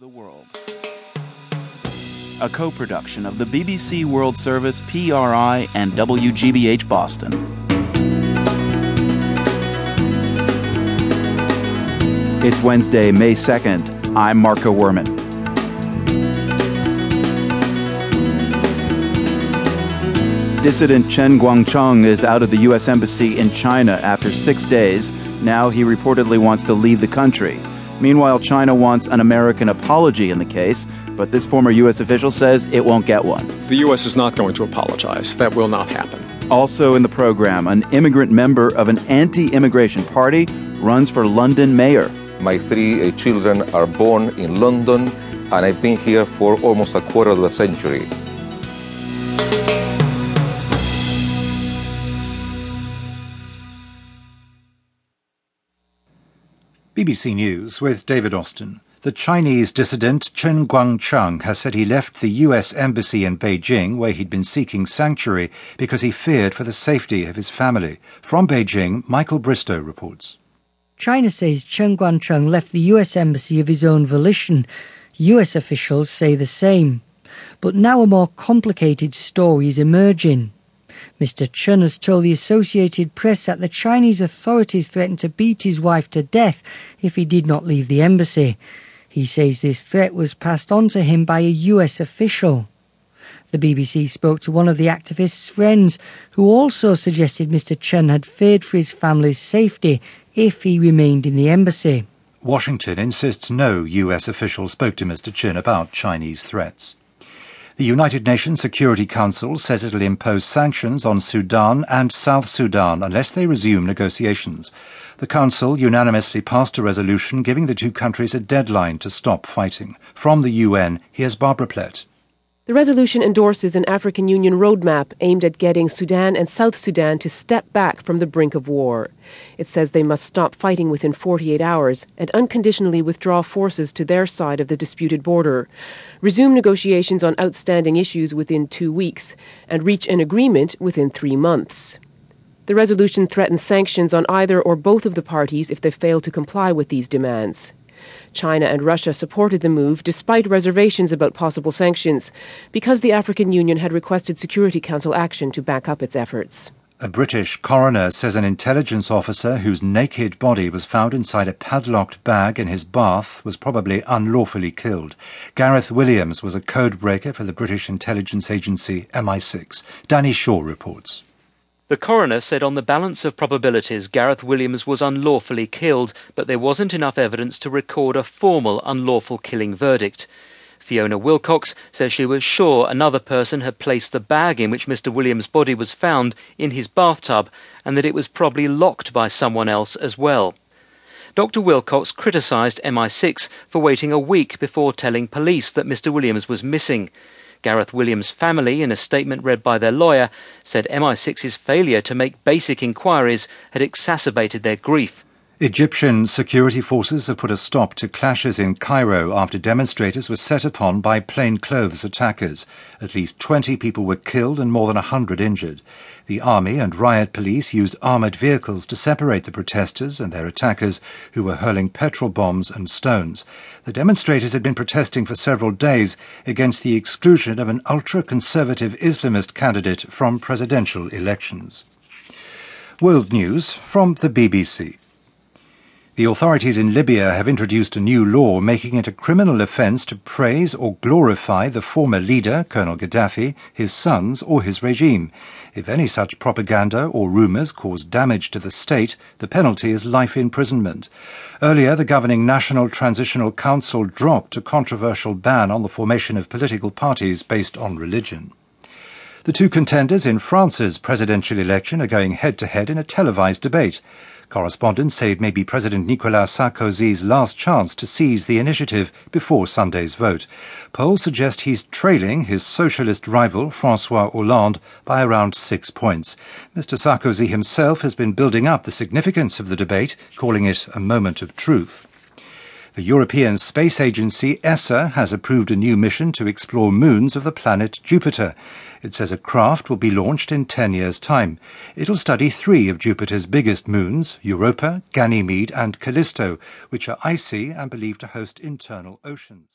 the world. A co production of the BBC World Service, PRI, and WGBH Boston. It's Wednesday, May 2nd. I'm Marco Werman. Dissident Chen Guangcheng is out of the U.S. Embassy in China after six days. Now he reportedly wants to leave the country. Meanwhile, China wants an American apology in the case, but this former U.S. official says it won't get one. The U.S. is not going to apologize. That will not happen. Also in the program, an immigrant member of an anti immigration party runs for London mayor. My three uh, children are born in London, and I've been here for almost a quarter of a century. BBC News with David Austin. The Chinese dissident Chen Guangcheng has said he left the U.S. Embassy in Beijing, where he'd been seeking sanctuary, because he feared for the safety of his family. From Beijing, Michael Bristow reports. China says Chen Guangcheng left the U.S. Embassy of his own volition. U.S. officials say the same. But now a more complicated story is emerging. Mr. Chen has told the Associated Press that the Chinese authorities threatened to beat his wife to death if he did not leave the embassy. He says this threat was passed on to him by a US official. The BBC spoke to one of the activist's friends, who also suggested Mr. Chen had feared for his family's safety if he remained in the embassy. Washington insists no US official spoke to Mr. Chen about Chinese threats. The United Nations Security Council says it'll impose sanctions on Sudan and South Sudan unless they resume negotiations. The Council unanimously passed a resolution giving the two countries a deadline to stop fighting. From the UN, here's Barbara Plett. The resolution endorses an African Union roadmap aimed at getting Sudan and South Sudan to step back from the brink of war. It says they must stop fighting within 48 hours and unconditionally withdraw forces to their side of the disputed border, resume negotiations on outstanding issues within two weeks, and reach an agreement within three months. The resolution threatens sanctions on either or both of the parties if they fail to comply with these demands. China and Russia supported the move despite reservations about possible sanctions because the African Union had requested Security Council action to back up its efforts. A British coroner says an intelligence officer whose naked body was found inside a padlocked bag in his bath was probably unlawfully killed. Gareth Williams was a code breaker for the British intelligence agency MI6. Danny Shaw reports. The coroner said on the balance of probabilities Gareth Williams was unlawfully killed, but there wasn't enough evidence to record a formal unlawful killing verdict. Fiona Wilcox says she was sure another person had placed the bag in which Mr. Williams' body was found in his bathtub and that it was probably locked by someone else as well. Dr. Wilcox criticised MI6 for waiting a week before telling police that Mr. Williams was missing. Gareth Williams' family, in a statement read by their lawyer, said MI6's failure to make basic inquiries had exacerbated their grief. Egyptian security forces have put a stop to clashes in Cairo after demonstrators were set upon by plainclothes attackers. At least 20 people were killed and more than 100 injured. The army and riot police used armoured vehicles to separate the protesters and their attackers, who were hurling petrol bombs and stones. The demonstrators had been protesting for several days against the exclusion of an ultra conservative Islamist candidate from presidential elections. World News from the BBC. The authorities in Libya have introduced a new law making it a criminal offence to praise or glorify the former leader, Colonel Gaddafi, his sons, or his regime. If any such propaganda or rumours cause damage to the state, the penalty is life imprisonment. Earlier, the governing National Transitional Council dropped a controversial ban on the formation of political parties based on religion. The two contenders in France's presidential election are going head to head in a televised debate. Correspondents say it may be President Nicolas Sarkozy's last chance to seize the initiative before Sunday's vote. Polls suggest he's trailing his socialist rival, Francois Hollande, by around six points. Mr. Sarkozy himself has been building up the significance of the debate, calling it a moment of truth. The European Space Agency, ESA, has approved a new mission to explore moons of the planet Jupiter. It says a craft will be launched in 10 years' time. It'll study three of Jupiter's biggest moons, Europa, Ganymede, and Callisto, which are icy and believed to host internal oceans.